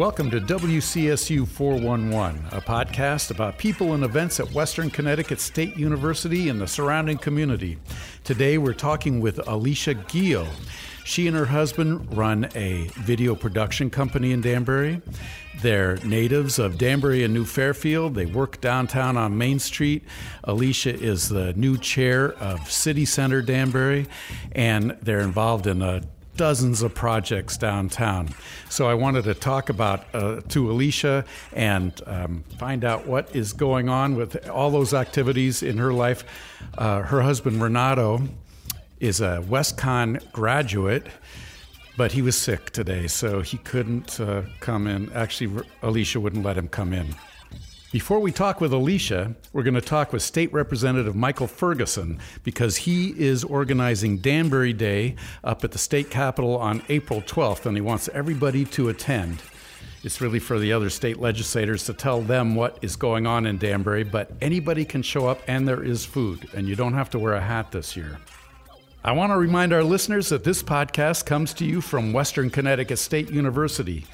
Welcome to WCSU 411, a podcast about people and events at Western Connecticut State University and the surrounding community. Today we're talking with Alicia Gio. She and her husband run a video production company in Danbury. They're natives of Danbury and New Fairfield. They work downtown on Main Street. Alicia is the new chair of City Center Danbury, and they're involved in a dozens of projects downtown. So I wanted to talk about uh, to Alicia and um, find out what is going on with all those activities in her life. Uh, her husband Renato is a WestConn graduate. But he was sick today, so he couldn't uh, come in. Actually, Alicia wouldn't let him come in. Before we talk with Alicia, we're going to talk with State Representative Michael Ferguson because he is organizing Danbury Day up at the state capitol on April 12th, and he wants everybody to attend. It's really for the other state legislators to tell them what is going on in Danbury, but anybody can show up and there is food, and you don't have to wear a hat this year. I want to remind our listeners that this podcast comes to you from Western Connecticut State University.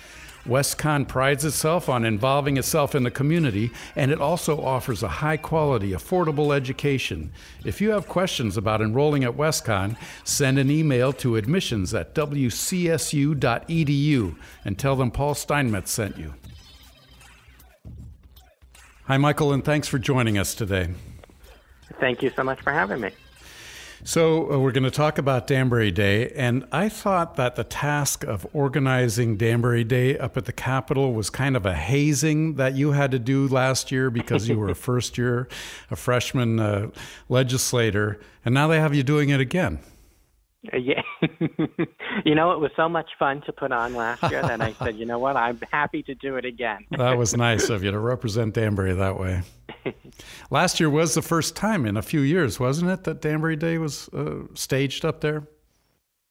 WestConn prides itself on involving itself in the community, and it also offers a high quality, affordable education. If you have questions about enrolling at WestConn, send an email to admissions at wcsu.edu and tell them Paul Steinmetz sent you. Hi, Michael, and thanks for joining us today. Thank you so much for having me. So, uh, we're going to talk about Danbury Day, and I thought that the task of organizing Danbury Day up at the Capitol was kind of a hazing that you had to do last year because you were a first year, a freshman uh, legislator, and now they have you doing it again. Uh, yeah. you know, it was so much fun to put on last year that I said, you know what, I'm happy to do it again. that was nice of you to represent Danbury that way. last year was the first time in a few years, wasn't it, that Danbury Day was uh, staged up there?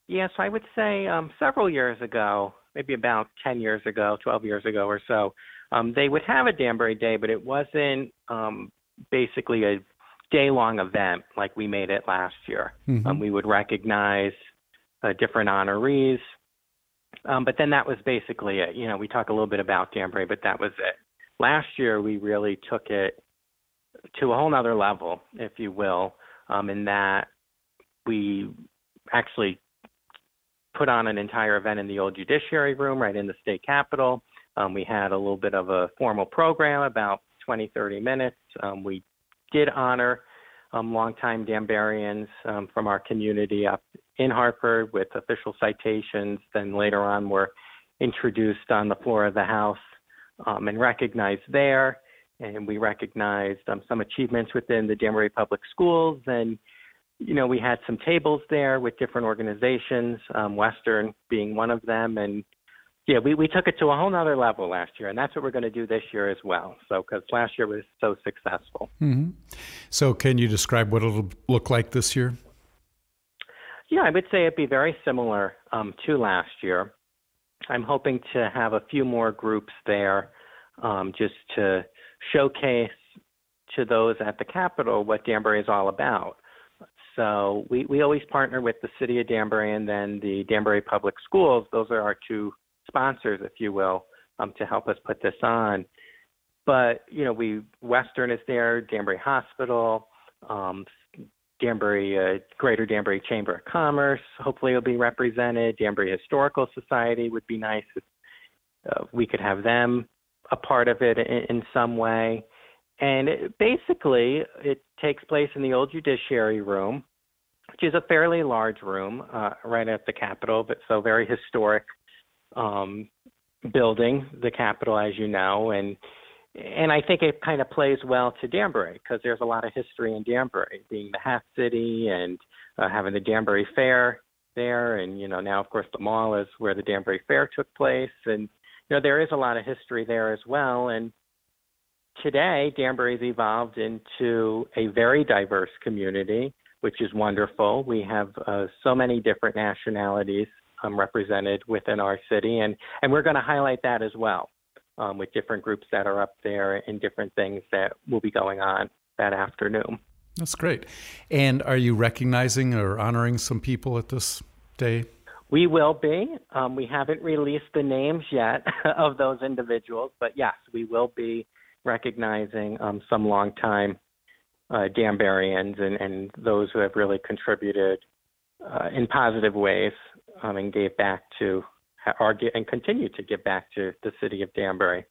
Yes, I would say um, several years ago, maybe about 10 years ago, 12 years ago or so, um, they would have a Danbury Day, but it wasn't um, basically a day long event like we made it last year. Mm-hmm. Um, we would recognize uh, different honorees. Um, but then that was basically it. You know, we talk a little bit about Danbury, but that was it. Last year, we really took it to a whole nother level, if you will, um, in that we actually put on an entire event in the old judiciary room right in the state capitol. Um, we had a little bit of a formal program, about 20, 30 minutes. Um, we did honor um, longtime Danburians um, from our community up in Hartford with official citations. Then later on, were introduced on the floor of the House um, and recognized there. And we recognized um, some achievements within the Danbury Public Schools. And, you know, we had some tables there with different organizations, um, Western being one of them, and yeah, we, we took it to a whole nother level last year, and that's what we're going to do this year as well. So, because last year was so successful. Mm-hmm. So, can you describe what it'll look like this year? Yeah, I would say it'd be very similar um, to last year. I'm hoping to have a few more groups there um, just to showcase to those at the Capitol what Danbury is all about. So we, we always partner with the city of Danbury and then the Danbury Public Schools. Those are our two sponsors, if you will, um, to help us put this on. But you know, we Western is there, Danbury Hospital, um, Danbury uh, Greater Danbury Chamber of Commerce. Hopefully, will be represented. Danbury Historical Society would be nice if uh, we could have them a part of it in, in some way. And it, basically, it takes place in the old Judiciary Room, which is a fairly large room uh, right at the Capitol, but so very historic um, building, the Capitol, as you know, and and I think it kind of plays well to Danbury because there's a lot of history in Danbury, being the Hat City and uh, having the Danbury Fair there, and you know now of course the mall is where the Danbury Fair took place, and you know there is a lot of history there as well, and today Danbury's evolved into a very diverse community, which is wonderful. We have uh, so many different nationalities um, represented within our city, and and we're going to highlight that as well um, with different groups that are up there and different things that will be going on that afternoon. That's great. And are you recognizing or honoring some people at this day? We will be. Um, we haven't released the names yet of those individuals, but yes, we will be recognizing um, some longtime uh, Danburyans and, and those who have really contributed uh, in positive ways um, and gave back to and continue to give back to the city of Danbury.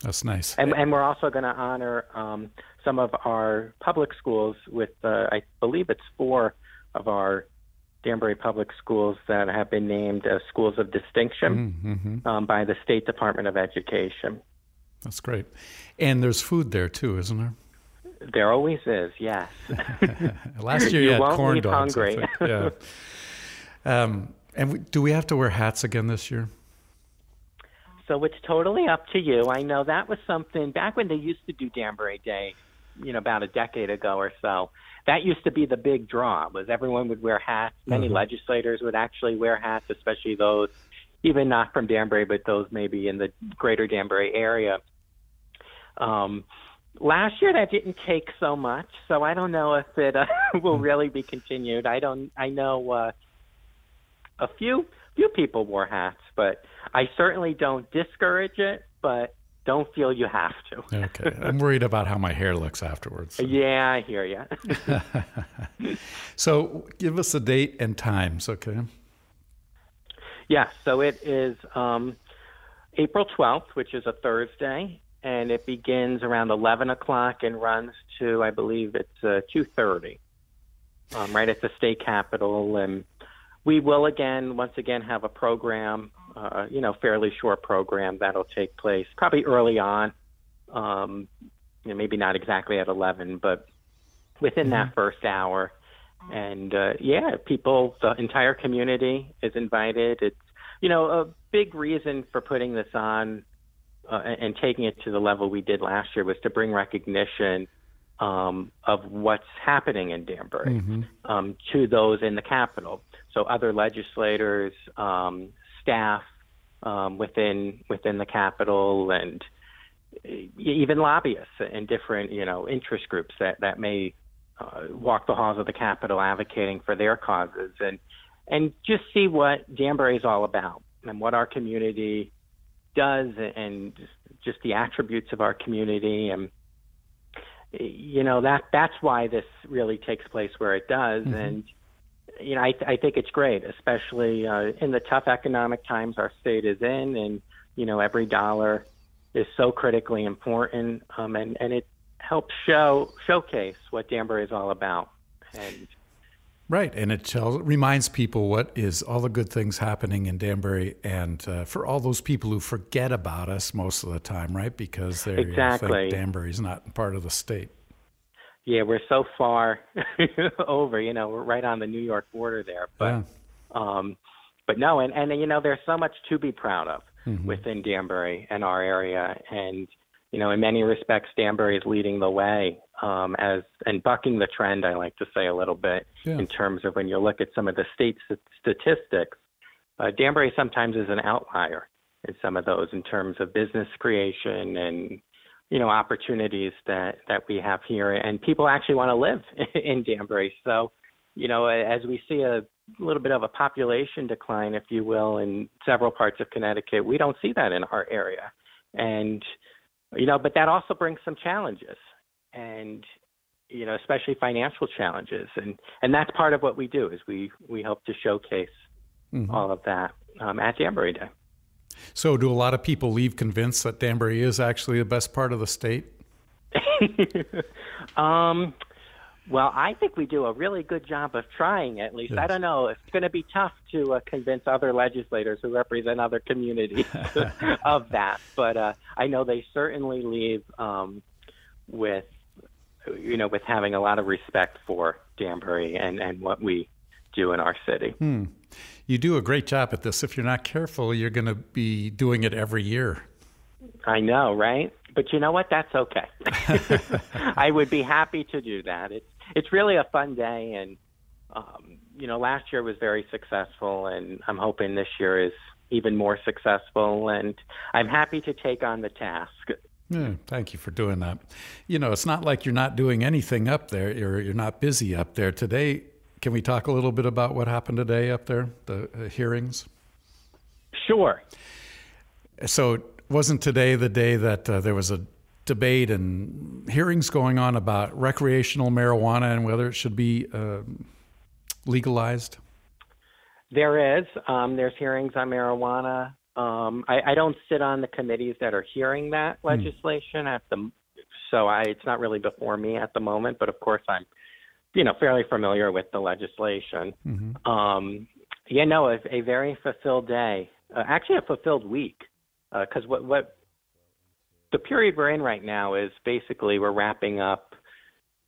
That's nice. And, and we're also going to honor um, some of our public schools with, uh, I believe it's four of our Danbury public schools that have been named as schools of distinction mm-hmm. um, by the State Department of Education. That's great. And there's food there too, isn't there? There always is, yes. Last year you, you had corn dogs. Hungry. yeah. Um, and we, do we have to wear hats again this year? So it's totally up to you. I know that was something back when they used to do Danbury Day, you know, about a decade ago or so. That used to be the big draw. Was everyone would wear hats. Many mm-hmm. legislators would actually wear hats, especially those even not from Danbury, but those maybe in the greater Danbury area. Um, last year that didn't take so much, so I don't know if it uh, will hmm. really be continued. I don't. I know uh, a few few people wore hats, but I certainly don't discourage it. But don't feel you have to. okay, I'm worried about how my hair looks afterwards. So. Yeah, I hear you. so, give us a date and times, okay? Yeah, so it is um, April 12th, which is a Thursday, and it begins around 11 o'clock and runs to, I believe, it's uh, 2:30, um, right at the state capitol. And we will again, once again, have a program, uh, you know, fairly short program that'll take place probably early on, um, you know, maybe not exactly at 11, but within mm-hmm. that first hour and uh, yeah, people, the entire community is invited. It's you know a big reason for putting this on uh, and taking it to the level we did last year was to bring recognition um, of what's happening in Danbury mm-hmm. um, to those in the capital. So other legislators, um, staff um, within within the capital, and even lobbyists and different you know interest groups that that may uh, walk the halls of the Capitol advocating for their causes and and just see what Danbury is all about and what our community does and just the attributes of our community and you know that that's why this really takes place where it does mm-hmm. and you know I, I think it's great especially uh, in the tough economic times our state is in and you know every dollar is so critically important um, and and it helps show showcase what Danbury is all about. And Right, and it tells, reminds people what is all the good things happening in Danbury, and uh, for all those people who forget about us most of the time, right? Because they exactly. think Danbury's not part of the state. Yeah, we're so far over. You know, we're right on the New York border there. But, yeah. um, but no, and and you know, there's so much to be proud of mm-hmm. within Danbury and our area, and you know, in many respects, Danbury is leading the way um, as and bucking the trend. I like to say a little bit yeah. in terms of when you look at some of the state statistics. Uh, Danbury sometimes is an outlier in some of those in terms of business creation and you know opportunities that that we have here, and people actually want to live in Danbury. So, you know, as we see a little bit of a population decline, if you will, in several parts of Connecticut, we don't see that in our area, and you know, but that also brings some challenges, and you know, especially financial challenges, and and that's part of what we do is we we hope to showcase mm-hmm. all of that um, at Danbury Day. So, do a lot of people leave convinced that Danbury is actually the best part of the state? um, well, I think we do a really good job of trying, at least. Yes. I don't know. It's going to be tough to uh, convince other legislators who represent other communities of that. But uh, I know they certainly leave um, with, you know, with having a lot of respect for Danbury and, and what we do in our city. Hmm. You do a great job at this. If you're not careful, you're going to be doing it every year. I know, right? But you know what? That's okay. I would be happy to do that. It's it's really a fun day, and um, you know, last year was very successful, and I'm hoping this year is even more successful. And I'm happy to take on the task. Yeah, thank you for doing that. You know, it's not like you're not doing anything up there. You're you're not busy up there today. Can we talk a little bit about what happened today up there, the uh, hearings? Sure. So, wasn't today the day that uh, there was a debate and hearings going on about recreational marijuana and whether it should be uh, legalized? There is. Um, there's hearings on marijuana. Um, I, I, don't sit on the committees that are hearing that hmm. legislation at the, so I, it's not really before me at the moment. But of course, I'm, you know, fairly familiar with the legislation. Mm-hmm. Um, yeah, no, a, a very fulfilled day. Uh, actually, a fulfilled week, because uh, what what the period we're in right now is basically we're wrapping up.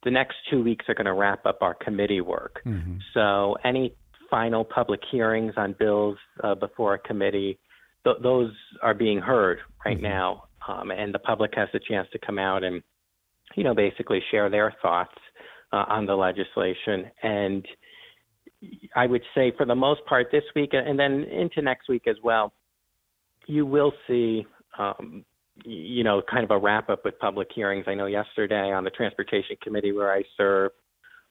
The next two weeks are going to wrap up our committee work. Mm-hmm. So any final public hearings on bills uh, before a committee, th- those are being heard right mm-hmm. now, um, and the public has the chance to come out and, you know, basically share their thoughts uh, on the legislation. And I would say, for the most part, this week and then into next week as well, you will see. Um, you know, kind of a wrap up with public hearings. I know yesterday on the Transportation Committee where I serve,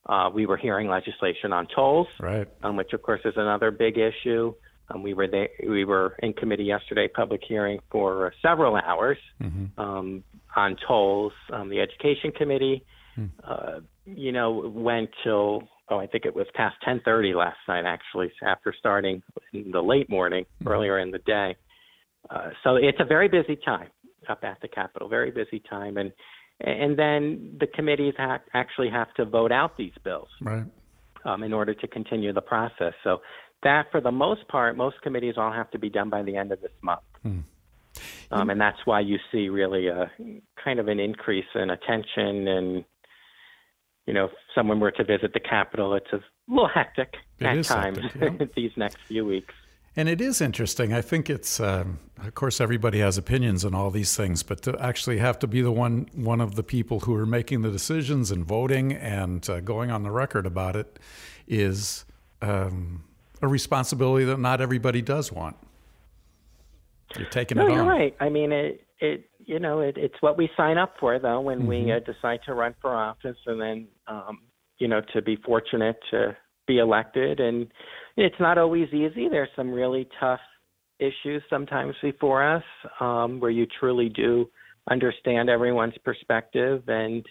uh, we were hearing legislation on tolls, right? Um, which of course is another big issue. Um, we were there, we were in committee yesterday, public hearing for several hours mm-hmm. um, on tolls. Um, the Education Committee, mm. uh, you know, went till oh, I think it was past 10:30 last night, actually, after starting in the late morning, mm-hmm. earlier in the day. Uh, so it's a very busy time up at the Capitol, very busy time, and and then the committees ha- actually have to vote out these bills right. um, in order to continue the process. So that, for the most part, most committees all have to be done by the end of this month. Hmm. Um, and that's why you see really a kind of an increase in attention and you know if someone were to visit the capitol it's a little hectic it at times hectic, yeah. these next few weeks and it is interesting. I think it's, um, of course, everybody has opinions on all these things, but to actually have to be the one one of the people who are making the decisions and voting and uh, going on the record about it is um, a responsibility that not everybody does want. You're taking no, it on. you're right. I mean, it, it you know, it, it's what we sign up for, though, when mm-hmm. we uh, decide to run for office, and then, um, you know, to be fortunate to be elected and it's not always easy. There's some really tough issues sometimes before us um, where you truly do understand everyone's perspective, and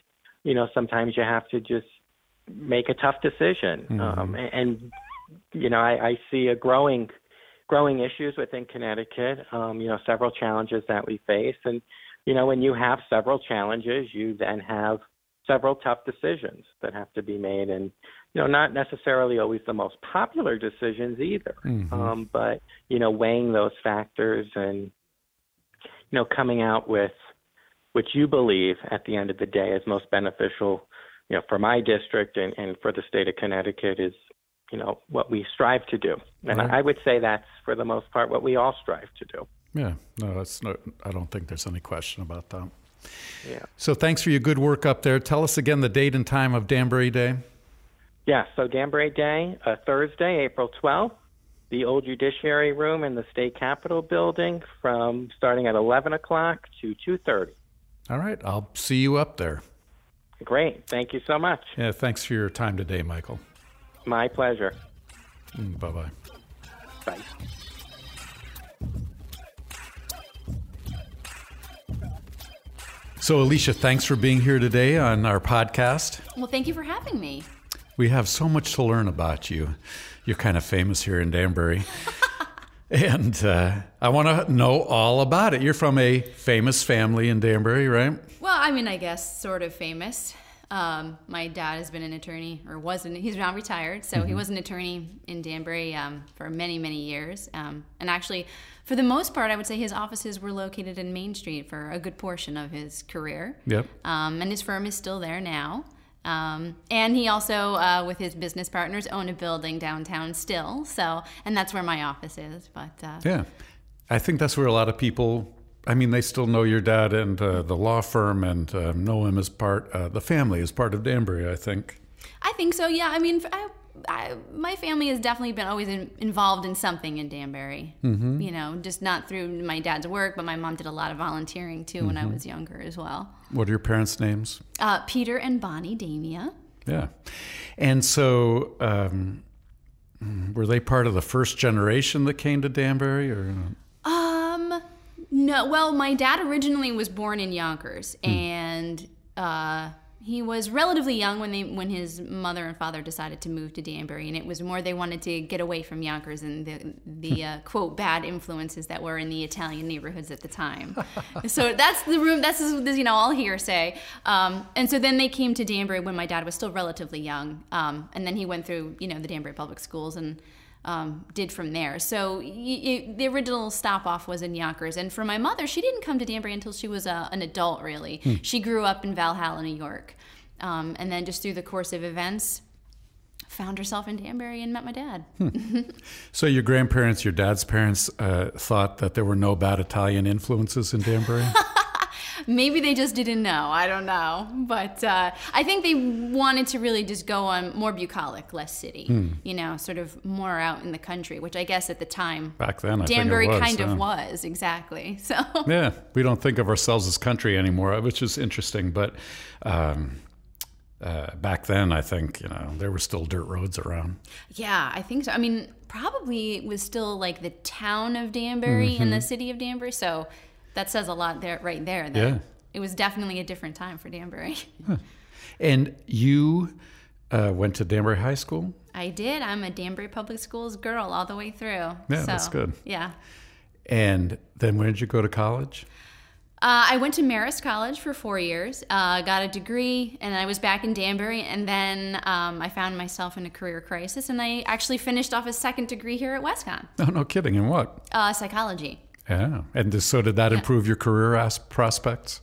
you know sometimes you have to just make a tough decision. Mm-hmm. Um, and, and you know I, I see a growing growing issues within Connecticut. Um, you know several challenges that we face, and you know when you have several challenges, you then have several tough decisions that have to be made, and you know, not necessarily always the most popular decisions either. Mm-hmm. Um, but you know, weighing those factors and you know, coming out with what you believe at the end of the day is most beneficial, you know, for my district and, and for the state of Connecticut is, you know, what we strive to do. And right. I would say that's for the most part what we all strive to do. Yeah, no, that's no, I don't think there's any question about that. Yeah. So thanks for your good work up there. Tell us again the date and time of Danbury Day. Yeah, so Danbury Day, uh, Thursday, April 12th, the old Judiciary Room in the State Capitol building from starting at 11 o'clock to 2.30. All right, I'll see you up there. Great. Thank you so much. Yeah, thanks for your time today, Michael. My pleasure. Mm, bye-bye. Bye. So, Alicia, thanks for being here today on our podcast. Well, thank you for having me. We have so much to learn about you. You're kind of famous here in Danbury. and uh, I want to know all about it. You're from a famous family in Danbury, right? Well, I mean, I guess sort of famous. Um, my dad has been an attorney, or wasn't. He's now retired, so mm-hmm. he was an attorney in Danbury um, for many, many years. Um, and actually, for the most part, I would say his offices were located in Main Street for a good portion of his career. Yep. Um, and his firm is still there now. Um, and he also, uh, with his business partners, own a building downtown still. So, and that's where my office is. But uh, yeah, I think that's where a lot of people. I mean, they still know your dad and uh, the law firm, and uh, know him as part. Uh, the family as part of Danbury. I think. I think so. Yeah. I mean, I, I, my family has definitely been always in, involved in something in Danbury. Mm-hmm. You know, just not through my dad's work, but my mom did a lot of volunteering too mm-hmm. when I mm-hmm. was younger as well. What are your parents' names? Uh, Peter and Bonnie Damia. Yeah. And so, um, were they part of the first generation that came to Danbury, or? Um, no. Well, my dad originally was born in Yonkers, and uh, he was relatively young when they when his mother and father decided to move to Danbury, and it was more they wanted to get away from Yonkers and the the uh, quote bad influences that were in the Italian neighborhoods at the time. so that's the room. That's you know all hearsay. Um, and so then they came to Danbury when my dad was still relatively young, um, and then he went through you know the Danbury public schools and um, did from there. So y- y- the original stop off was in Yonkers. And for my mother, she didn't come to Danbury until she was a, an adult, really. Hmm. She grew up in Valhalla, New York. Um, and then just through the course of events, found herself in Danbury and met my dad. So your grandparents, your dad's parents, uh, thought that there were no bad Italian influences in Danbury. Maybe they just didn't know. I don't know. But uh, I think they wanted to really just go on more bucolic, less city, Hmm. you know, sort of more out in the country, which I guess at the time Back then, I Danbury was, kind yeah. of was, exactly. So. yeah, we don't think of ourselves as country anymore, which is interesting. But um, uh, back then, I think you know there were still dirt roads around. Yeah, I think so. I mean, probably it was still like the town of Danbury and the city of Danbury. So that says a lot there, right there. That Yeah. It was definitely a different time for Danbury. And you uh, went to Danbury High School. I did. I'm a Danbury Public Schools girl all the way through. Yeah, that's good. Yeah. And then when did you go to college? Uh, I went to Marist College for four years, uh, got a degree, and I was back in Danbury. And then um, I found myself in a career crisis, and I actually finished off a second degree here at WestConn, Oh, no kidding. And what? uh, psychology. Yeah. And so did that improve your career as- prospects?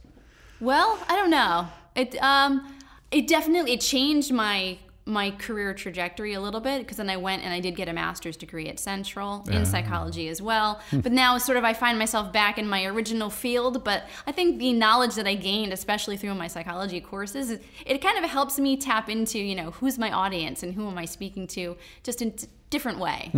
Well, I don't know. It um, it definitely it changed my my career trajectory a little bit because then I went and I did get a master's degree at Central in psychology as well. but now sort of I find myself back in my original field, but I think the knowledge that I gained especially through my psychology courses it, kind of helps me tap into, you know, who's my audience and who am I speaking to just in different way.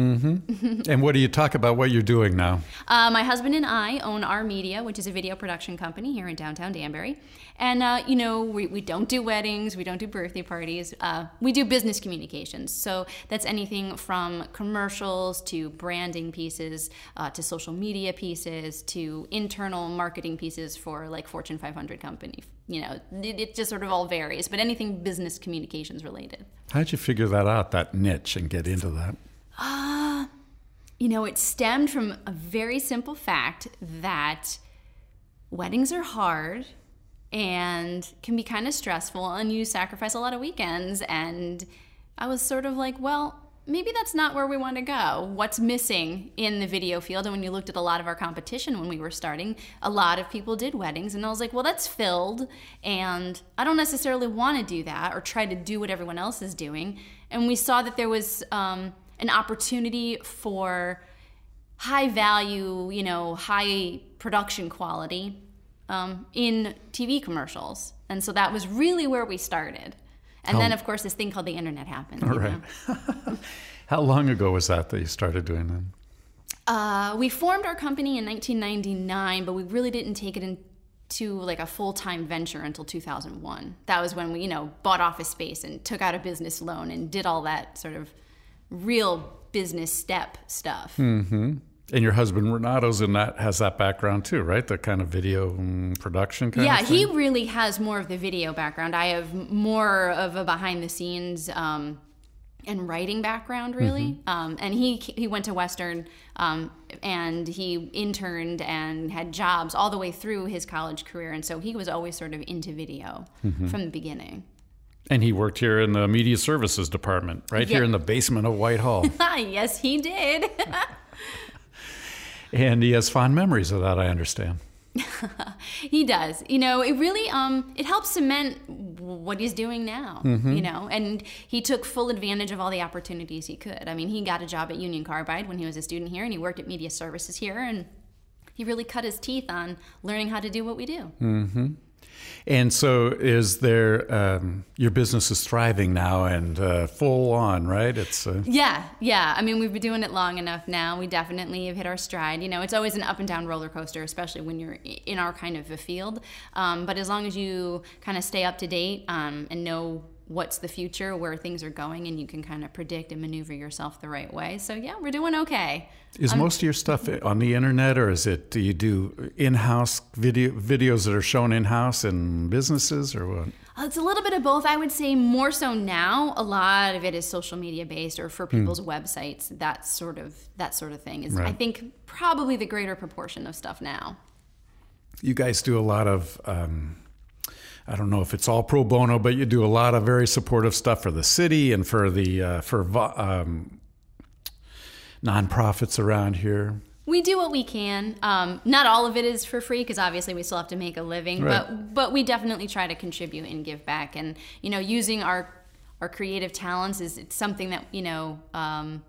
And what do you talk about what you're doing now? Uh, my husband and I own Our Media, which is a video production company here in downtown Danbury. And, uh, you know, we, we don't do weddings, we don't do birthday parties. Uh, we do business communications. So that's anything from commercials to branding pieces uh, to social media pieces to internal marketing pieces for like Fortune 500 company. You know, it, it just sort of all varies, but anything business communications related. How'd you figure that out, that niche, and get into that? Uh, you know, it stemmed from a very simple fact that weddings are hard and can be kind of stressful, and you sacrifice a lot of weekends. And I was sort of like, well, maybe that's not where we want to go. What's missing in the video field? And when you looked at a lot of our competition when we were starting, a lot of people did weddings. And I was like, well, that's filled. And I don't necessarily want to do that or try to do what everyone else is doing. And we saw that there was um, an opportunity for high value, you know, high production quality um, in TV commercials. And so that was really where we started. And then, of course, this thing called the internet happened. All right. How long ago was that that you started doing that? Uh, we formed our company in 1999, but we really didn't take it into like a full-time venture until 2001. That was when we, you know, bought office space and took out a business loan and did all that sort of real business step stuff. And your husband Renato's in that has that background too, right? The kind of video mm, production kind yeah, he really has more of the video background. I have more of a behind the scenes um, and writing background, really. Um, and he he went to Western um, and he interned and had jobs all the way through his college career, and so he was always sort of into video from the beginning. And he worked here in the media services department, right here in the basement of Whitehall. yes, he did. and he has fond memories of that, I understand. he does. You know, it really um it helps cement what he's doing now, you know. And he took full advantage of all the opportunities he could. I mean, he got a job at Union Carbide when he was a student here and he worked at media services here and he really cut his teeth on learning how to do what we do. And so, is there um, your business is thriving now and uh, full on, right? It's uh, Yeah, yeah. I mean, we've been doing it long enough now. We definitely have hit our stride. You know, it's always an up and down roller coaster, especially when you're in our kind of a field. Um, but as long as you kind of stay up to date um, and know what's the future, where things are going, and you can kind of predict and maneuver yourself the right way. So yeah, we're doing okay. Is um, most of your stuff on the internet, or is it do you do in-house video videos that are shown in-house in businesses, or what? Uh, it's a little bit of both. I would say more so now. A lot of it is social media based or for hmm. people's mm. websites. That sort of that sort of thing is, right. I think, probably the greater proportion of stuff now. You guys do a lot of. Um, I don't know if it's all pro bono, but you do a lot of very supportive stuff for the city and for the uh, for um, nonprofits around here. We do what we can. Um, not all of it is for free because obviously we still have to make a living, right. but but we definitely try to contribute and give back. And you know, using our our creative talents is it's something that you know um,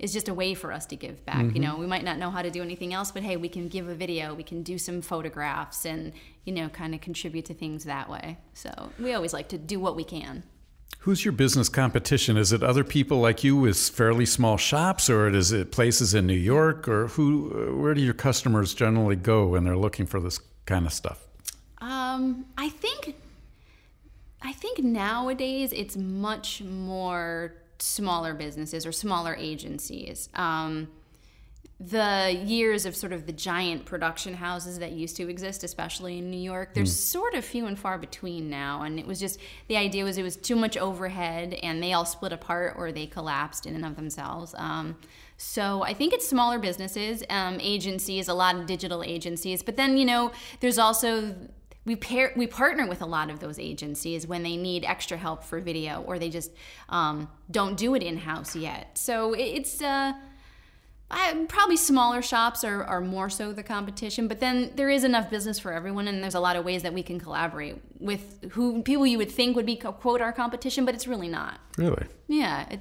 is just a way for us to give back. Mm-hmm. You know, we might not know how to do anything else, but hey, we can give a video, we can do some photographs, and you know, kind of contribute to things that way. So we always like to do what we can. Who's your business competition? Is it other people like you with fairly small shops, or is it places in New York, or who? Where do your customers generally go when they're looking for this kind of stuff? Um, I think, I think nowadays it's much more smaller businesses or smaller agencies. Um, the years of sort of the giant production houses that used to exist, especially in New York, there's mm. sort of few and far between now. And it was just the idea was it was too much overhead, and they all split apart or they collapsed in and of themselves. Um, so I think it's smaller businesses, um, agencies, a lot of digital agencies. But then you know, there's also we pair we partner with a lot of those agencies when they need extra help for video or they just um, don't do it in house yet. So it's. Uh, I, probably smaller shops are, are more so the competition, but then there is enough business for everyone, and there's a lot of ways that we can collaborate with who people you would think would be quote our competition, but it's really not. Really? Yeah, it,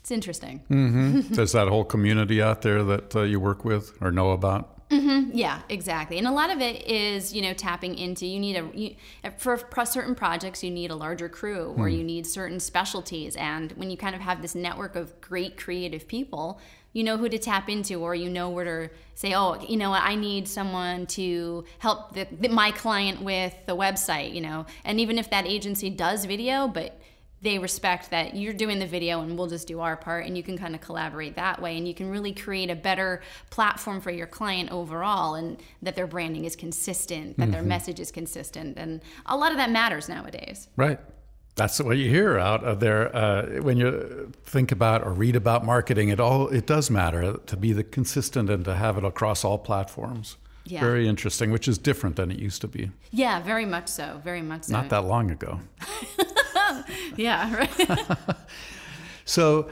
it's interesting. Mm-hmm. there's that whole community out there that uh, you work with or know about. Mm-hmm. Yeah, exactly. And a lot of it is, you know, tapping into. You need a you, for certain projects, you need a larger crew, or hmm. you need certain specialties. And when you kind of have this network of great creative people, you know who to tap into or you know where to say oh you know i need someone to help the, the, my client with the website you know and even if that agency does video but they respect that you're doing the video and we'll just do our part and you can kind of collaborate that way and you can really create a better platform for your client overall and that their branding is consistent that mm-hmm. their message is consistent and a lot of that matters nowadays right that's what you hear out of there uh, when you think about or read about marketing. It all it does matter to be the consistent and to have it across all platforms. Yeah. Very interesting, which is different than it used to be. Yeah, very much so. Very much so. Not that long ago. yeah, right. so,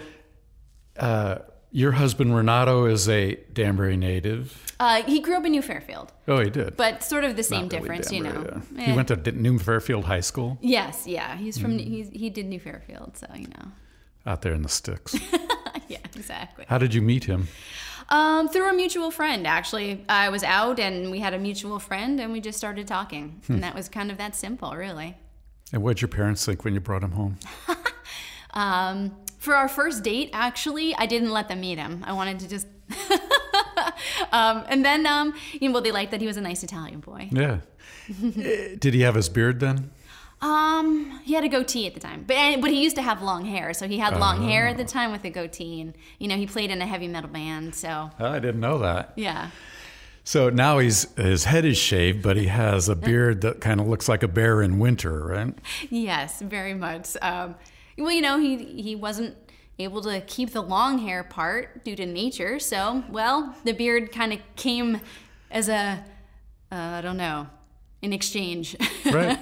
uh, your husband Renato is a Danbury native. Uh, he grew up in New Fairfield. Oh, he did. But sort of the same difference, Danbury, you know. Yeah. He went to New Fairfield High School. Yes, yeah. He's from mm. he's, he did New Fairfield, so you know. Out there in the sticks. yeah, exactly. How did you meet him? Um, through a mutual friend, actually. I was out and we had a mutual friend and we just started talking. Hmm. And that was kind of that simple, really. And what did your parents think when you brought him home? um, for our first date, actually, I didn't let them meet him. I wanted to just um, and then, um, you know, well, they liked that he was a nice Italian boy. Yeah. Eh, did he have his beard then? Um, he had a goatee at the time, but but he used to have long hair, so he had long hair at the oh. time with a goatee, and you know he played in a heavy metal band. So oh, I didn't know that. Yeah. So now he's his head is shaved, but he has a beard that kind of looks like a bear in winter, right? Yes, very much. Um, well, you know, he he wasn't able to keep the long hair part due to nature. So, well, the beard kind of came as a uh, I don't know, in exchange. Right.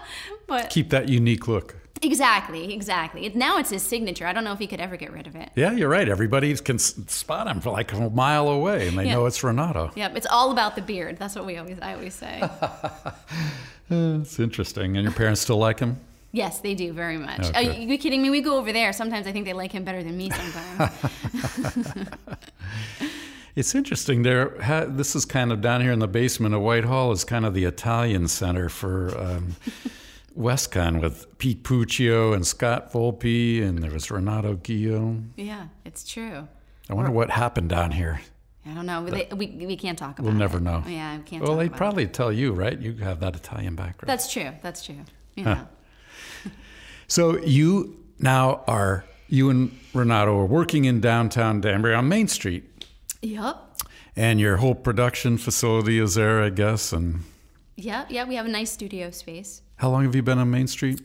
but keep that unique look. Exactly, exactly. Now it's his signature. I don't know if he could ever get rid of it. Yeah, you're right. Everybody can spot him for like a mile away, and they yeah. know it's Renato. Yep, it's all about the beard. That's what we always I always say. it's interesting. And your parents still like him? Yes, they do very much. Okay. Are you kidding me? We go over there. Sometimes I think they like him better than me. Sometimes. it's interesting. There, this is kind of down here in the basement of Whitehall. Is kind of the Italian center for um, WestConn with Pete Puccio and Scott Volpe, and there was Renato Gio. Yeah, it's true. I wonder what happened down here. I don't know. They, we, we can't talk about We'll never it. know. Yeah, we can't Well, they'd probably it. tell you, right? You have that Italian background. That's true. That's true. Yeah. Huh. So you now are you and Renato are working in downtown Danbury on Main Street, Yep. and your whole production facility is there, I guess. And Yeah, yeah, we have a nice studio space. How long have you been on Main Street?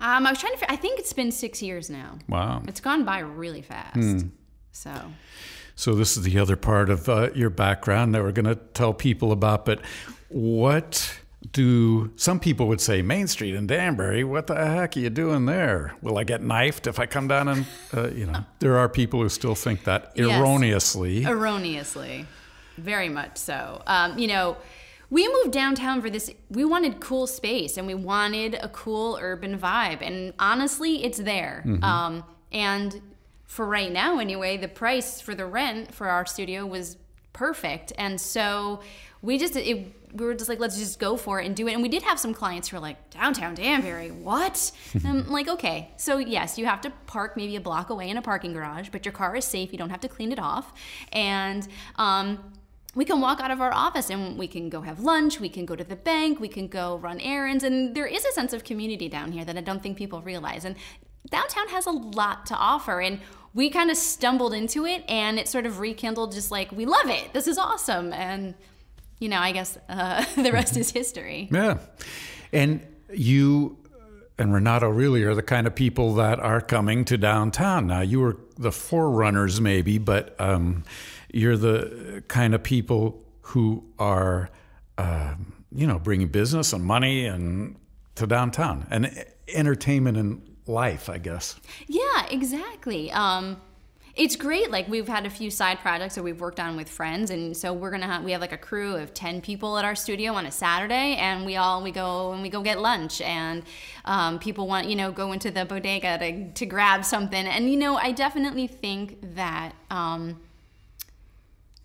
Um, I was trying to. I think it's been six years now. Wow. It's gone by really fast. Hmm. So So this is the other part of uh, your background that we're going to tell people about. But what do some people would say Main Street in Danbury? What the heck are you doing there? Will I get knifed if I come down and uh, you know? There are people who still think that Yes. erroneously. erroneously, very much so. Um, you know, we moved downtown for this. We wanted cool space and we wanted a cool urban vibe, and honestly, it's there. Um, and for right now, anyway, the price for the rent for our studio was perfect, and so we just it, we were just like, let's just go for it and do it. And we did have some clients who were like, downtown Danbury, what? I'm like, okay, so yes, you have to park maybe a block away in a parking garage, but your car is safe. You don't have to clean it off, and um, we can walk out of our office and we can go have lunch, we can go to the bank, we can go run errands, and there is a sense of community down here that I don't think people realize. And downtown has a lot to offer, and we kind of stumbled into it, and it sort of rekindled just like, we love it, this is awesome. And, you know, I guess uh, the rest is history. Yeah. And you and Renato really are the kind of people that are coming to downtown. Now, you were the forerunners, maybe, but um, you're the kind of people who are, um, you know, bringing business and money and to downtown and entertainment and life, I guess. Yeah, exactly. Um, it's great. Like we've had a few side projects that we've worked on with friends, and so we're gonna have we have like a crew of ten people at our studio on a Saturday, and we all we go and we go get lunch, and um, people want you know go into the bodega to to grab something, and you know I definitely think that um,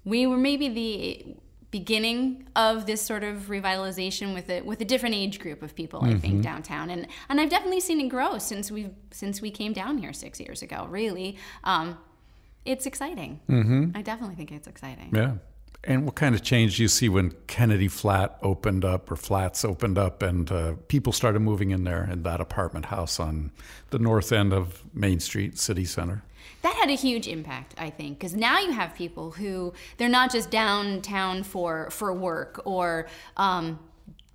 we were maybe the beginning of this sort of revitalization with a with a different age group of people I think downtown and and I've definitely seen it grow since we since we came down here six years ago really um, it's exciting mm-hmm. I definitely think it's exciting Yeah. And what kind of change do you see when Kennedy Flat opened up or flats opened up and uh, people started moving in there in that apartment house on the north end of Main Street, City Center? That had a huge impact i think because now you have people who they're not just downtown for for work or um,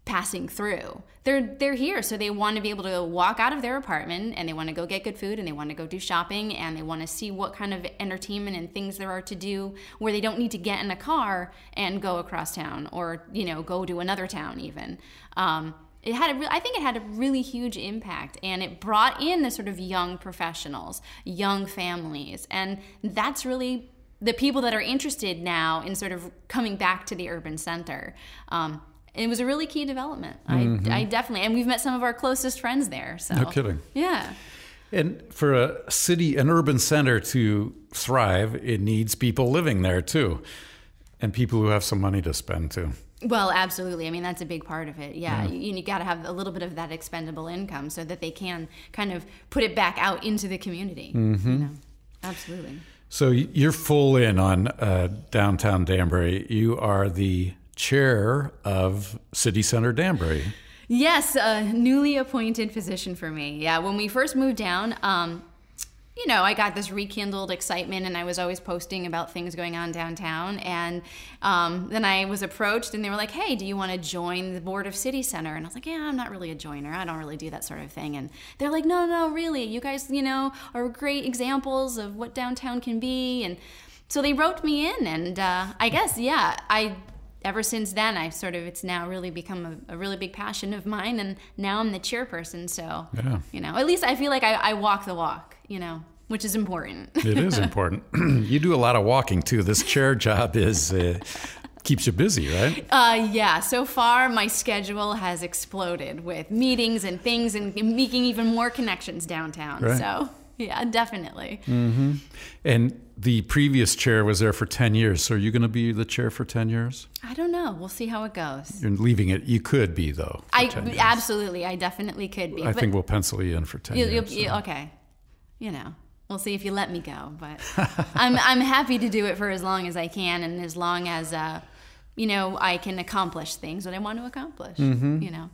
passing through. They're they're here so they want to be able to walk out of their apartment and they want to go get good food and they want to go do shopping and they want to see what kind of entertainment and things there are to do where they don't need to get in a car and go across town or you know go to another town even. Um, it had a re- I think it had a really huge impact and it brought in the sort of young professionals, young families, and that's really the people that are interested now in sort of coming back to the urban center. Um, it was a really key development. I, I definitely, and we've met some of our closest friends there. So No kidding. yeah. And for a city, an urban center to thrive, it needs people living there too, and people who have some money to spend too. Well, absolutely. I mean, that's a big part of it. Yeah, you, you got to have a little bit of that expendable income so that they can kind of put it back out into the community. You know? Absolutely. So you're full in on uh, downtown Danbury. You are the chair of City Center Danbury. Yes, a newly appointed position for me. Yeah, when we first moved down, um, you know, I got this rekindled excitement, and I was always posting about things going on downtown. And um, then I was approached, and they were like, "Hey, do you want to join the board of City Center?" And I was like, "Yeah, I'm not really a joiner. I don't really do that sort of thing." And they're like, "No, no, really. You guys, you know, are great examples of what downtown can be." And so they wrote me in, and uh, I guess, yeah, I ever since then i've sort of it's now really become a, a, really big passion of mine and now i'm the chairperson so Yeah. you know at least i feel like I, I walk the walk you know which is important It is important. you do a lot of walking too. This chair job is uh, keeps you busy, right? uh, yeah so far my schedule has exploded with meetings and things and making even more connections downtown Right. so yeah definitely Mm-hmm. And the previous chair was there for 10 years. So are you going to be the chair for 10 years? i don't know we'll see how it goes You're leaving it. You could be, though. i absolutely i definitely could be I think we'll pencil you in for 10 You'll, years. you okay. You know, we'll see if you let me go. But I'm I'm happy to do it for as long as I can, and as long as uh, you know, I can accomplish things that I want to accomplish. Mm-hmm. You know.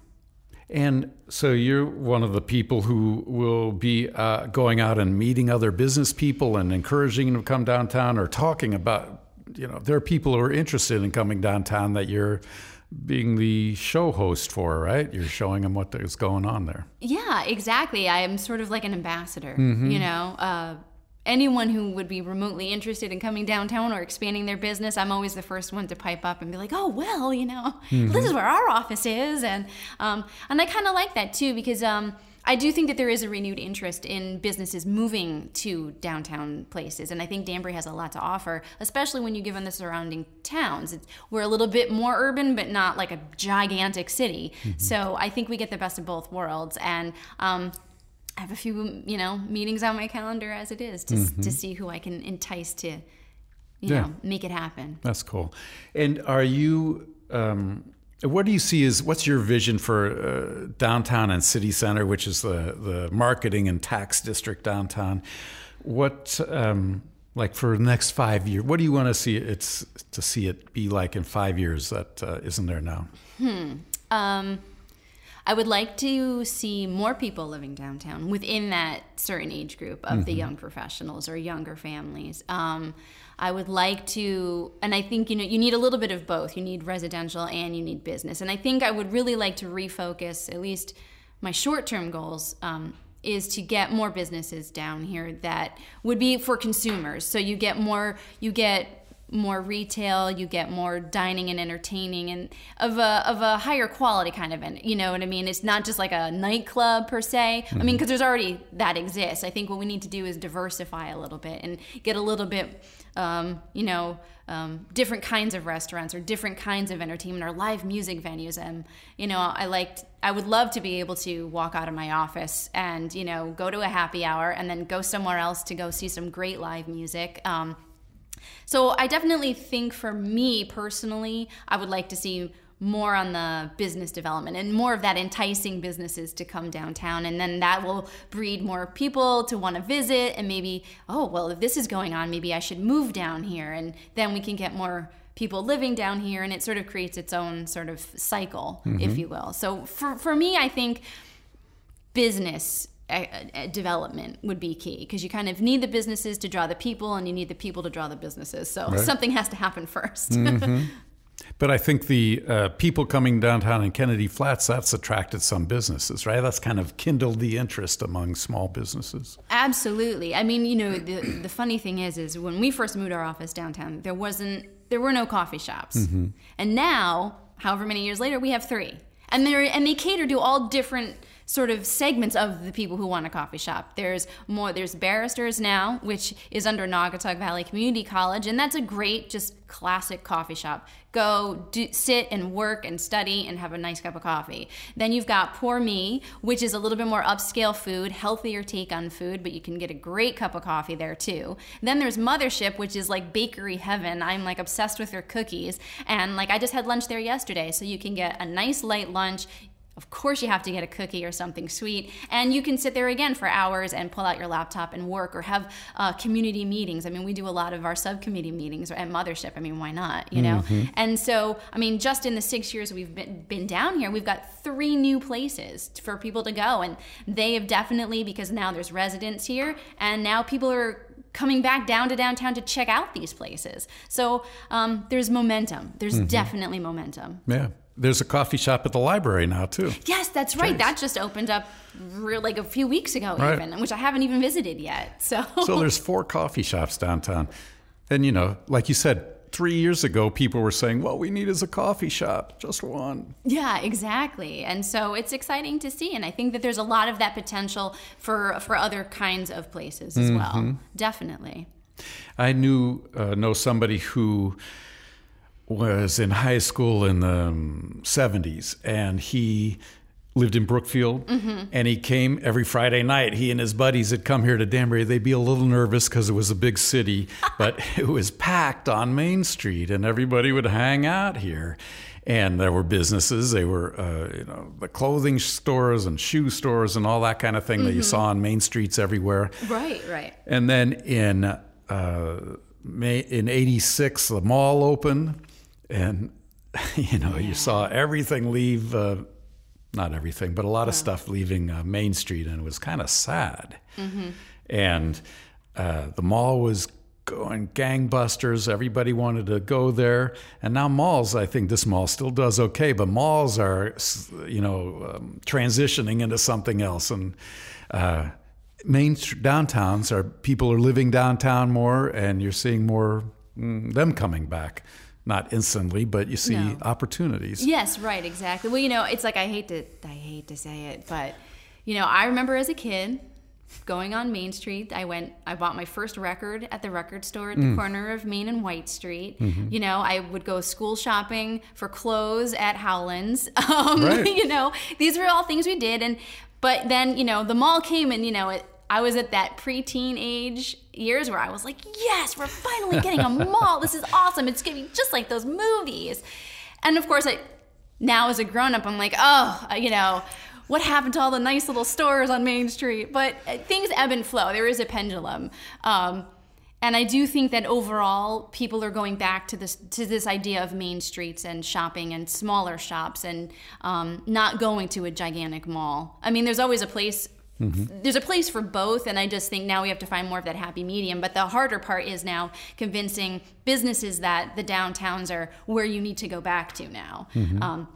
And so you're one of the people who will be uh, going out and meeting other business people and encouraging them to come downtown or talking about, you know, there are people who are interested in coming downtown that you're being the show host for, right? You're showing them what is going on there. Yeah, exactly. I am sort of like an ambassador, mm-hmm. you know. Uh, anyone who would be remotely interested in coming downtown or expanding their business, I'm always the first one to pipe up and be like, "Oh, well, you know, mm-hmm. this is where our office is," and um, and I kind of like that too because. Um, I do think that there is a renewed interest in businesses moving to downtown places, and I think Danbury has a lot to offer, especially when you give them the surrounding towns. It's, we're a little bit more urban, but not like a gigantic city. Mm-hmm. So I think we get the best of both worlds, and um, I have a few, you know, meetings on my calendar as it is to, mm-hmm. to see who I can entice to, you yeah. know, make it happen. That's cool. And are you, um, what do you see as what's your vision for uh, downtown and city center, which is the, the marketing and tax district downtown? What, um, like for the next five years, what do you want to see it's to see it be like in five years that uh, not there now? Hmm. Um, I would like to see more people living downtown within that certain age group of mm-hmm. the young professionals or younger families. Um, I would like to, and I think you know you need a little bit of both. You need residential and you need business. And I think I would really like to refocus at least my short-term goals. Um, is to get more businesses down here that would be for consumers. So you get more, you get more retail, you get more dining and entertaining and of a of a higher quality kind of, an you know what I mean? It's not just like a nightclub per se. Mm-hmm. I mean, because there's already that exists. I think what we need to do is diversify a little bit and get a little bit, um, you know, um, different kinds of restaurants or different kinds of entertainment or live music venues. And you know, I liked. I would love to be able to walk out of my office and you know go to a happy hour and then go somewhere else to go see some great live music. Um, so I definitely think for me personally, I would like to see more on the business development and more of that enticing businesses to come downtown. And then that will breed more people to want to visit and maybe oh well if this is going on maybe I should move down here. And then we can get more people living down here and it sort of creates its own sort of cycle mm-hmm. if you will. So for for me I think business development would be key because you kind of need the businesses to draw the people and you need the people to draw the businesses. So right. something has to happen 1st mm-hmm. But I think the uh, people coming downtown in Kennedy Flats, that's attracted some businesses, right? That's kind of kindled the interest among small businesses. Absolutely. I mean, you know, the, the funny thing is, is when we first moved our office downtown, there wasn't, there were no coffee shops. Mm-hmm. And now, however many years later, we have three. And, they're, and they cater to all different – sort of segments of the people who want a coffee shop. There's more, there's barristers now, which is under Naugatuck Valley Community College, and that's a great, just classic coffee shop. Go do, sit and work and study and have a nice cup of coffee. Then you've got Pour Me, which is a little bit more upscale food, healthier take on food, but you can get a great cup of coffee there too. Then there's Mothership, which is like bakery heaven. I'm like obsessed with their cookies, and like I just had lunch there yesterday, so you can get a nice light lunch. Of course, you have to get a cookie or something sweet. And you can sit there again for hours and pull out your laptop and work or have uh, community meetings. I mean, we do a lot of our subcommittee meetings at Mothership. I mean, why not? You know? Mm-hmm. And so, I mean, just in the six years we've been, been down here, we've got three new places for people to go. And they have definitely, because now there's residents here, and now people are coming back down to downtown to check out these places. So um, there's momentum. There's mm-hmm. definitely momentum. Yeah there's a coffee shop at the library now too. Yes, that's right. Jeez. That just opened up like a few weeks ago, right. even, which I haven't even visited yet. So, so there's four coffee shops downtown, and you know, like you said, three years ago, people were saying, "What we need is a coffee shop, just one." Yeah, exactly. And so it's exciting to see, and I think that there's a lot of that potential for for other kinds of places as mm-hmm. well. Definitely. I knew uh, know somebody who was in high school in the 70s and he lived in Brookfield mm-hmm. and he came every Friday night. He and his buddies had come here to Danbury. They'd be a little nervous because it was a big city, but it was packed on Main Street and everybody would hang out here. And there were businesses. They were, uh, you know, the clothing stores and shoe stores and all that kind of thing mm-hmm. that you mm-hmm. saw on main streets everywhere. Right, right. And then in uh, May, in '86, the mall opened, and you know, yeah. you saw everything leave uh, not everything, but a lot of stuff leaving uh, Main Street, and it was kind of sad. And uh, the mall was going gangbusters. Everybody wanted to go there, and now malls. I think this mall still does okay, but malls are, you know, um, transitioning into something else. And uh, main downtowns are people are living downtown more, and you're seeing more mm, them coming back. Not instantly, but you see No. opportunities. Yes, right, exactly. Well, you know, it's like I hate to I hate to say it, but you know, I remember as a kid going on Main Street. I went I bought my first record at the record store at the corner of Main and White Street. You know, I would go school shopping for clothes at Howlands. Um, Right. you know, these were all things we did and but then, you know, the mall came and you know, it I was at that preteen age years where I was like, yes, we're finally getting a mall. This is awesome. It's going to be just like those movies. And of course, I, now as a grown up, I'm like, oh, uh, you know, what happened to all the nice little stores on Main Street? But uh, things ebb and flow. There is a pendulum. Um, and I do think that overall, people are going back to this to this idea of main streets and shopping and smaller shops and um, not going to a gigantic mall. I mean, there's always a place. There's a place for both, and I just think now we have to find more of that happy medium. But the harder part is now convincing businesses that the downtowns are where you need to go back to now. Um,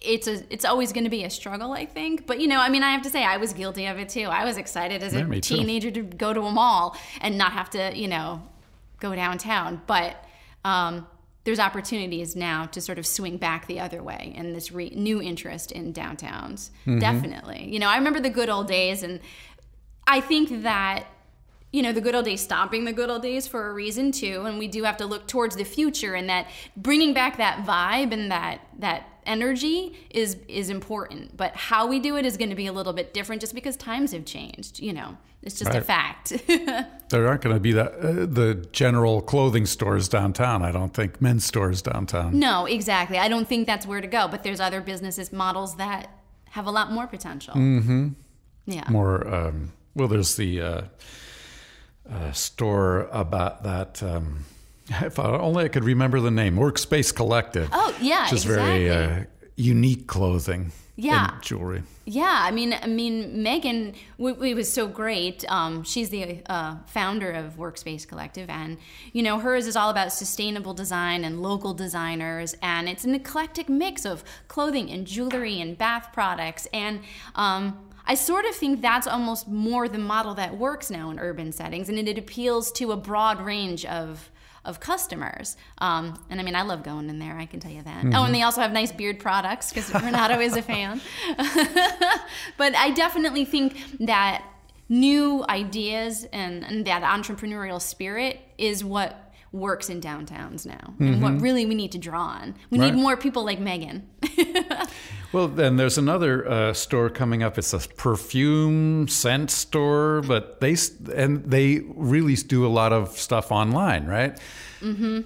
it's a it's always going to be a struggle i think but you know i mean i have to say i was guilty of it too i was excited as Yeah, a me too. teenager to go to a mall and not have to you know go downtown but um, there's opportunities now to sort of swing back the other way and this re- new interest in downtowns Mm-hmm. definitely you know i remember the good old days and i think that you know the good old days stopping the good old days for a reason too. And we do have to look towards the future and that bringing back that vibe and that that energy is is important. But how we do it is going to be a little bit different just because times have changed you know? It's just a fact. There aren't going to be that, uh, the general clothing stores downtown. I don't think. Men's stores downtown. no exactly. I don't think that's where to go but there's other businesses models that have a lot more potential. Mm-hmm. yeah. More um, well, there's the uh, uh, store about that. Um, if I, only I could remember the name, Workspace Collective. Oh, yeah, which is very uh, unique clothing. Yeah. and jewelry. Yeah, I mean, I mean, Megan, w- it was so great. Um, she's the uh, founder of Workspace Collective, and you know, hers is all about sustainable design and local designers, and it's an eclectic mix of clothing and jewelry and bath products, and um, I sort of think that's almost more the model that works now in urban settings, and it, it appeals to a broad range of of customers. Um, and I mean, I love going in there. I can tell you that. Oh, and they also have nice beard products because Renato is a fan. but I definitely think that new ideas and, and that entrepreneurial spirit is what works in downtowns now and what really we need to draw on. We Right. need more people like Megan. Well, then there's another uh, store coming up. It's a perfume scent store, but they and they really do a lot of stuff online, right? Mm-hmm.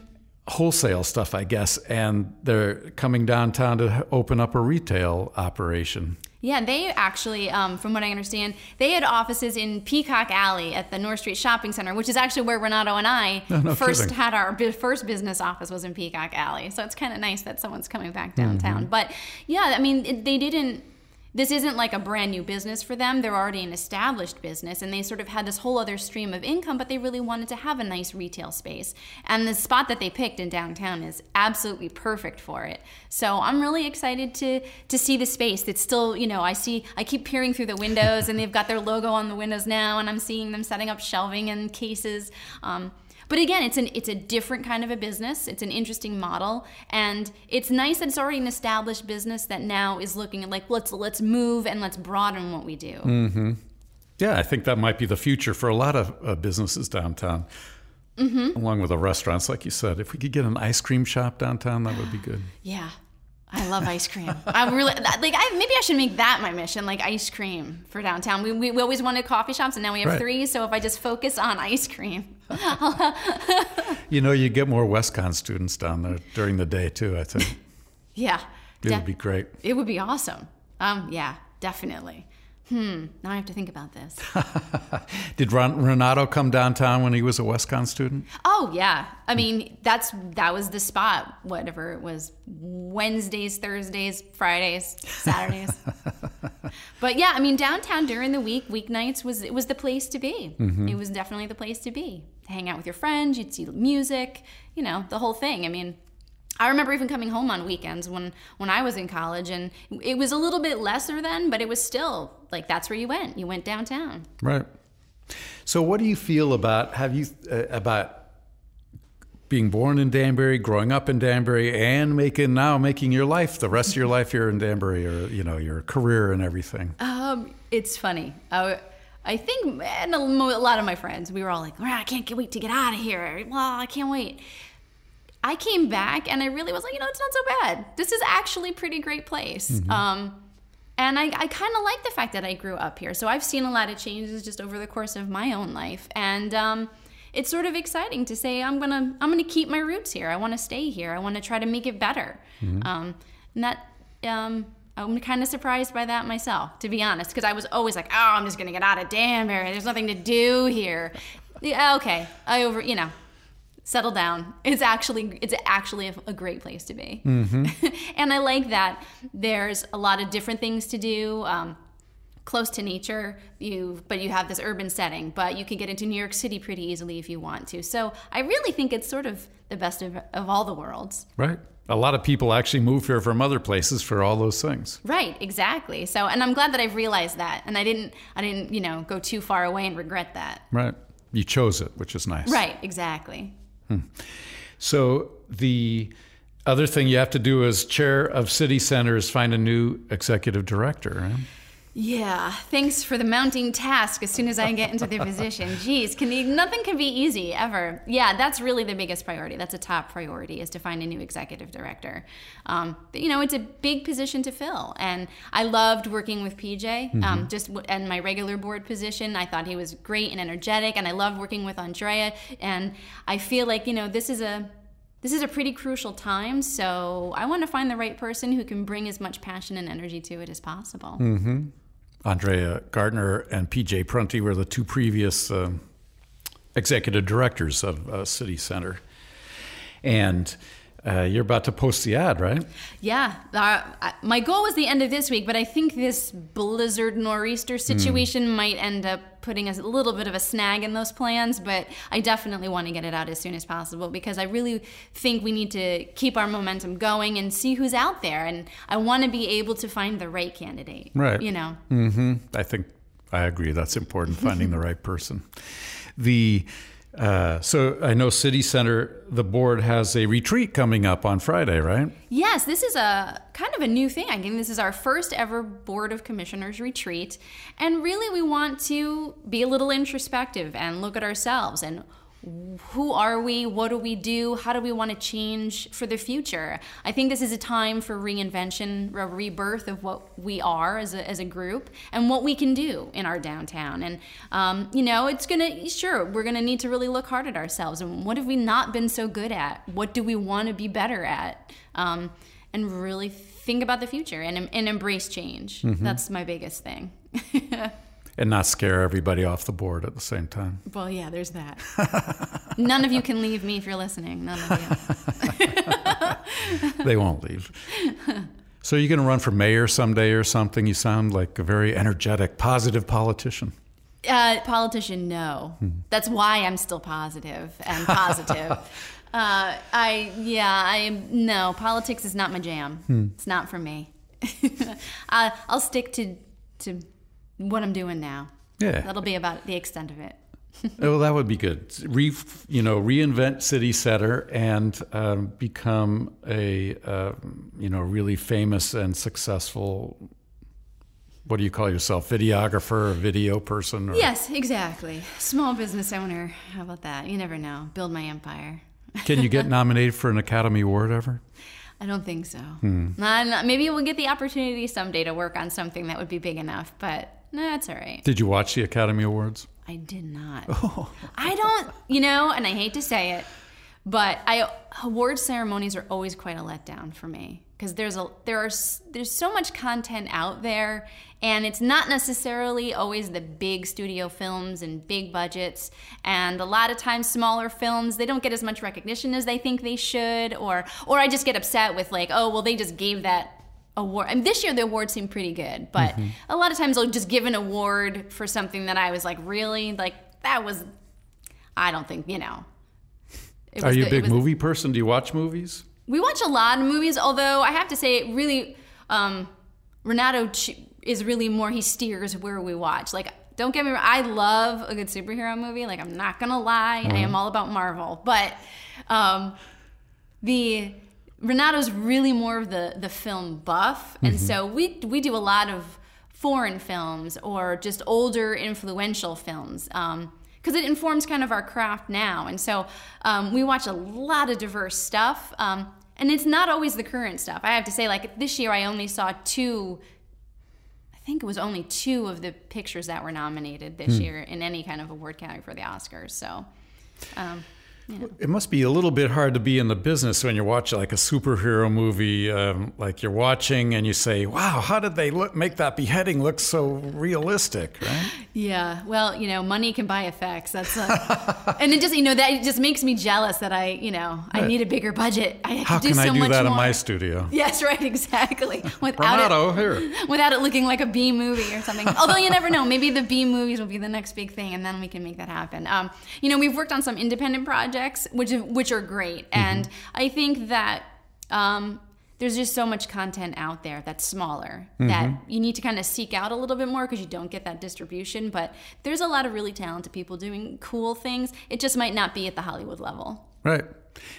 Wholesale stuff, I guess, and they're coming downtown to open up a retail operation. Yeah, they actually, um, from what I understand, they had offices in Peacock Alley at the North Street Shopping Center, which is actually where Renato and I no first kidding. had our first business office was in Peacock Alley. So it's kind of nice that someone's coming back downtown. Mm-hmm. But yeah, I mean, it, they didn't. This isn't like a brand new business for them. They're already an established business, and they sort of had this whole other stream of income. But they really wanted to have a nice retail space, and the spot that they picked in downtown is absolutely perfect for it. So I'm really excited to to see the space. That's still, you know, I see. I keep peering through the windows, and they've got their logo on the windows now, and I'm seeing them setting up shelving and cases. Um, but again, it's an it's a different kind of a business. It's an interesting model, and it's nice that it's already an established business that now is looking at like let's let's move and let's broaden what we do. Mm-hmm. Yeah, I think that might be the future for a lot of uh, businesses downtown, mm-hmm. along with the restaurants, like you said. If we could get an ice cream shop downtown, that would be good. Yeah. I love ice cream. I really like. I, maybe I should make that my mission, like ice cream for downtown. We, we, we always wanted coffee shops, and now we have Right. three. So if I just focus on ice cream, You know, you get more WestConn students down there during the day too. I think yeah, it de- would be great. it would be awesome. Um, yeah, definitely. Hmm. Now I have to think about this. Did Ron, Renato come downtown when he was a WestConn student? Oh yeah. I mean, that's that was the spot. Whatever it was, Wednesdays, Thursdays, Fridays, Saturdays. but yeah, I mean, downtown during the week, weeknights was it was the place to be. Mm-hmm. It was definitely the place to be. To hang out with your friends, you'd see music, you know, the whole thing. I mean, I remember even coming home on weekends when when I was in college, and it was a little bit lesser then, but it was still like that's where you went. You went downtown. Right. So, what do you feel about have you uh, about being born in Danbury, growing up in Danbury, and making now making your life the rest of your life here in Danbury, or you know your career and everything? Um, it's funny. I, I think, and a, a lot of my friends, we were all like, "Ah, I can't wait to get out of here. Well, I can't wait. I came back and I really was like, you know, it's not so bad. This is actually a pretty great place. Um, and I, I kind of like the fact that I grew up here. So I've seen a lot of changes just over the course of my own life. And um, it's sort of exciting to say I'm gonna I'm gonna keep my roots here. I want to stay here. I want to try to make it better. Um, and that um, I'm kind of surprised by that myself, to be honest, because I was always like, oh, I'm just gonna get out of Danbury. There's nothing to do here. Yeah, okay, I over you know settle down. It's actually it's actually a, great place to be, and I like that. There's a lot of different things to do. Um, close to nature you but you have this urban setting but you can get into new york city pretty easily if you want to so i really think it's sort of the best of, of all the worlds Right. A lot of people actually move here from other places for all those things. right exactly so and i'm glad that i've realized that and i didn't i didn't you know go too far away and regret that Right. You chose it, which is nice. right exactly Hmm. So the other thing you have to do as chair of city center is find a new executive director. Right? Yeah, thanks for the mounting task as soon as I get into the position. Jeez, can the, nothing can be easy ever. Yeah, that's really the biggest priority. That's a top priority is to find a new executive director. Um, but, you know, it's a big position to fill, and I loved working with PJ. Um, just w- in my regular board position, I thought he was great and energetic, and I loved working with Andrea. And I feel like you know this is a this is a pretty crucial time, so I want to find the right person who can bring as much passion and energy to it as possible. Andrea Gardner and PJ Prunty were the two previous um executive directors of uh, City Center. And uh, you're about to post the ad, right? Yeah, uh, my goal was the end of this week, but I think this blizzard nor'easter situation might end up putting a little bit of a snag in those plans. But I definitely want to get it out as soon as possible because I really think we need to keep our momentum going and see who's out there. And I want to be able to find the right candidate. Right. You know. Mm hmm. I think I agree. That's important, finding the right person. The uh, so I know City Center, the board has a retreat coming up on Friday, right? Yes, this is a kind of a new thing. I think this is our first ever Board of Commissioners retreat. And really, we want to be a little introspective and look at ourselves and who are we? What do we do? How do we want to change for the future? I think this is a time for reinvention, a rebirth of what we are as a, as a group and what we can do in our downtown. And, um, you know, it's going to, sure, we're going to need to really look hard at ourselves. And what have we not been so good at? What do we want to be better at? Um, and really think about the future and, and embrace change. That's my biggest thing. And not scare everybody off the board at the same time. Well, yeah, there's that. None of you can leave me if you're listening. None of you. They won't leave. So you're going to run for mayor someday or something? You sound like a very energetic, positive politician. Uh, politician, no. That's why I'm still positive and positive. uh, I, yeah, I, no, politics is not my jam. It's not for me. uh, I'll stick to, to what I'm doing now. Yeah. That'll be about the extent of it. Oh, that would be good. Re, you know, reinvent City Center and um, become a uh, you know really famous and successful. What do you call yourself? Videographer or video person? Or, Yes, exactly. Small business owner. How about that? You never know. Build my empire. Can you get nominated for an Academy Award ever? I don't think so. Nah, nah, maybe we'll get the opportunity someday to work on something that would be big enough, but nah, that's all right. Did you watch the Academy Awards? I did not. Oh. I don't, you know, and I hate to say it, but I award ceremonies are always quite a letdown for me. because there's a there are there's so much content out there and it's not necessarily always the big studio films and big budgets and a lot of times smaller films they don't get as much recognition as they think they should or or I just get upset with like oh well they just gave that award and this year the award seemed pretty good but mm-hmm. a lot of times I'll just give an award for something that I was like really like that was I don't think you know Are you the, a big was, movie person do you watch movies we watch a lot of movies, although I have to say, really, um, Renato is really more, he steers where we watch. Like, don't get me wrong, I love a good superhero movie. Like, I'm not gonna lie, mm-hmm. I am all about Marvel. But um, the Renato's really more of the the film buff, mm-hmm. and so we we do a lot of foreign films or just older influential films. Um, because it informs kind of our craft now. And so um, we watch a lot of diverse stuff. Um, and it's not always the current stuff. I have to say, like this year, I only saw two. I think it was only two of the pictures that were nominated this hmm. year in any kind of award category for the Oscars. So, um, it must be a little bit hard to be in the business when you watch like a superhero movie, um, like you're watching and you say, "Wow, how did they look, make that beheading look so realistic?" Right? Yeah. Well, you know, money can buy effects. That's, a, and it just you know that it just makes me jealous that I you know I need a bigger budget. I have how do can so I do that more. in my studio? Yes, right, exactly. Without Renato, it, here. without it looking like a B movie or something. Although you never know, maybe the B movies will be the next big thing, and then we can make that happen. Um, you know, we've worked on some independent projects projects, which which are great, mm-hmm. and I think that um, there's just so much content out there that's smaller mm-hmm. that you need to kind of seek out a little bit more because you don't get that distribution. But there's a lot of really talented people doing cool things. It just might not be at the Hollywood level. Right.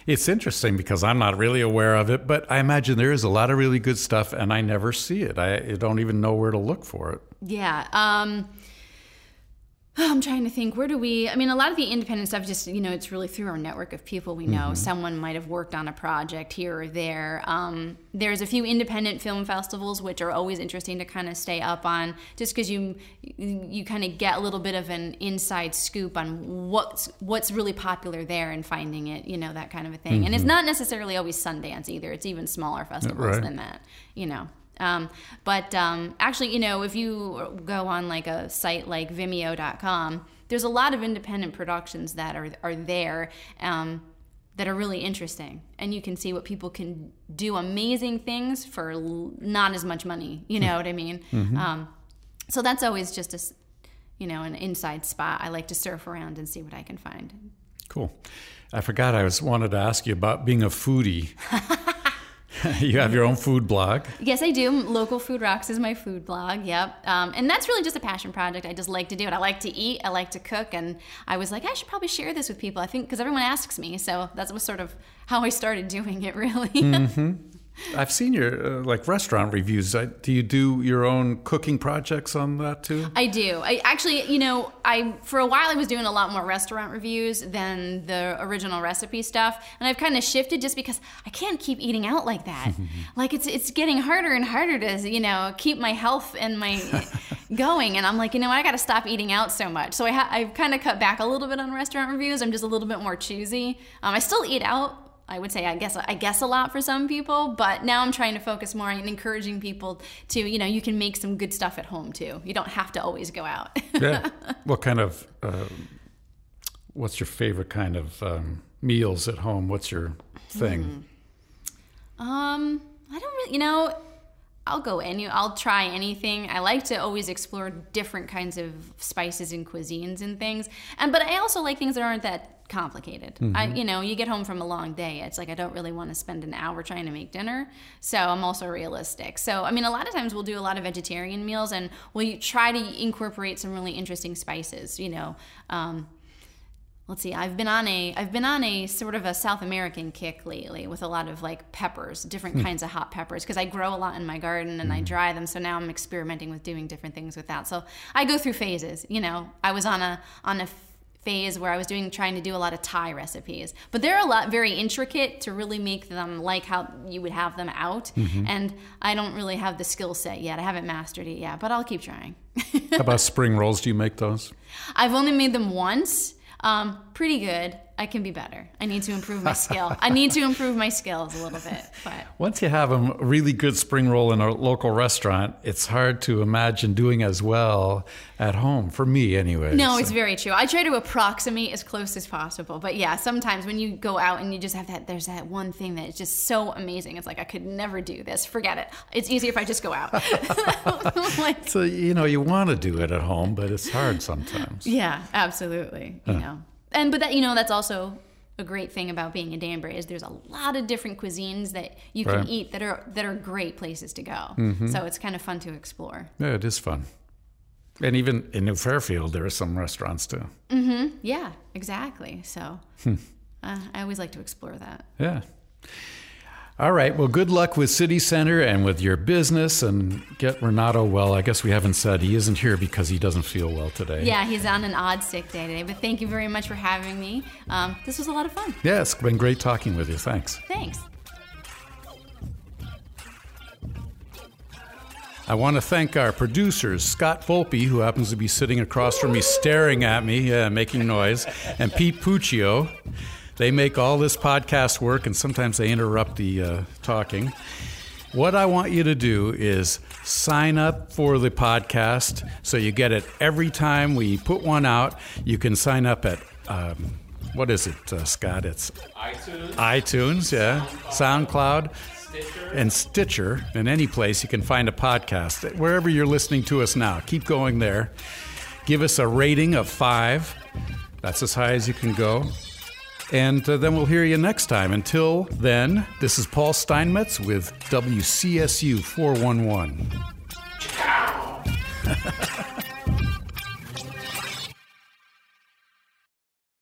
It's interesting because I'm not really aware of it, but I imagine there is a lot of really good stuff, and I never see it. I don't even know where to look for it. Yeah. Um, I'm trying to think. Where do we? I mean, a lot of the independent stuff, just you know, it's really through our network of people we know. Mm-hmm. Someone might have worked on a project here or there. Um, there's a few independent film festivals which are always interesting to kind of stay up on, just because you you kind of get a little bit of an inside scoop on what's what's really popular there and finding it, you know, that kind of a thing. Mm-hmm. And it's mm-hmm. not necessarily always Sundance either. It's even smaller festivals right. than that, you know. Um, but um, actually, you know, if you go on like a site like Vimeo.com, there's a lot of independent productions that are are there. Um, that are really interesting. And you can see what people can do amazing things for not as much money. You know what i mean? Mm-hmm. um, so that's always just a you know an inside spot. I like to surf around and see what i can find. Cool. I forgot i was wanted to ask you about being a foodie you have your own food blog. Yes, I do. Local Food Rocks is my food blog. Yep. Um, and that's really just a passion project. I just like to do it. I like to eat. I like to cook. And I was like, I should probably share this with people. I think because everyone asks me. So that was sort of how I started doing it, really. Mm-hmm. I've seen your uh, like restaurant reviews. I, do you do your own cooking projects on that too? I do. I actually, you know, I for a while I was doing a lot more restaurant reviews than the original recipe stuff, and I've kind of shifted just because I can't keep eating out like that. like it's it's getting harder and harder to you know keep my health and my going, and I'm like, you know, I got to stop eating out so much. So I ha- I've kind of cut back a little bit on restaurant reviews. I'm just a little bit more choosy. Um, I still eat out I would say I guess I guess a lot for some people, but now I'm trying to focus more on encouraging people to you know you can make some good stuff at home too. You don't have to always go out. yeah. What kind of uh, what's your favorite kind of um, meals at home? What's your thing? Hmm. Um, I don't really, you know. I'll go any. I'll try anything. I like to always explore different kinds of spices and cuisines and things. And but I also like things that aren't that complicated. Mm-hmm. I, you know, you get home from a long day. It's like I don't really want to spend an hour trying to make dinner. So I'm also realistic. So I mean, a lot of times we'll do a lot of vegetarian meals, and we'll try to incorporate some really interesting spices. You know. Um, let's see i've been on a i've been on a sort of a south american kick lately with a lot of like peppers different mm. kinds of hot peppers because i grow a lot in my garden and mm. i dry them so now i'm experimenting with doing different things with that so i go through phases you know i was on a on a phase where I was doing trying to do a lot of Thai recipes. But they're a lot very intricate to really make them like how you would have them out. Mm-hmm. And I don't really have the skill set yet. I haven't mastered it yet, but I'll keep trying. how about spring rolls? Do you make those? I've only made them once. Um, pretty good. I can be better. I need to improve my skill. I need to improve my skills a little bit. But Once you have a really good spring roll in a local restaurant, it's hard to imagine doing as well at home, for me anyway. no, So- it's very true. I try to approximate as close as possible. But yeah, sometimes when you go out and you just have that, there's that one thing that is just so amazing. It's like I could never do this. Forget it. It's easier if I just go out. like, So, you know, you want to do it at home, but it's hard sometimes. Yeah, absolutely. You know, and but that you know that's also a great thing about being in Danbury is there's a lot of different cuisines that you can Right. Mm-hmm. eat that are that are great places to go. So it's kind of fun to explore. Yeah, it is fun. And even in New Fairfield, there are some restaurants too. Yeah, exactly. So Hmm. uh, I always like to explore that. Yeah. All right. Well, good luck with City Center and with your business and get Renato well. I guess we haven't said he isn't here because he doesn't feel well today. Yeah, he's on an odd sick day today, but thank you very much for having me. Um, this was a lot of fun. Yeah, it's been great talking with you. Thanks. Thanks. I want to thank our producers, Scott Volpe, who happens to be sitting across from me staring at me, yeah, making noise, and Pete Puccio. They make all this podcast work, and sometimes they interrupt the uh, talking. What I want you to do is sign up for the podcast so you get it every time we put one out. You can sign up at, um, what is it, uh, Scott? It's iTunes, iTunes, yeah, SoundCloud, Stitcher. and Stitcher. In any place you can find a podcast. Wherever you're listening to us now, keep going there. Give us a rating of five. That's as high as you can go. And uh, then we'll hear you next time. Until then, this is Paul Steinmetz with WCSU 411.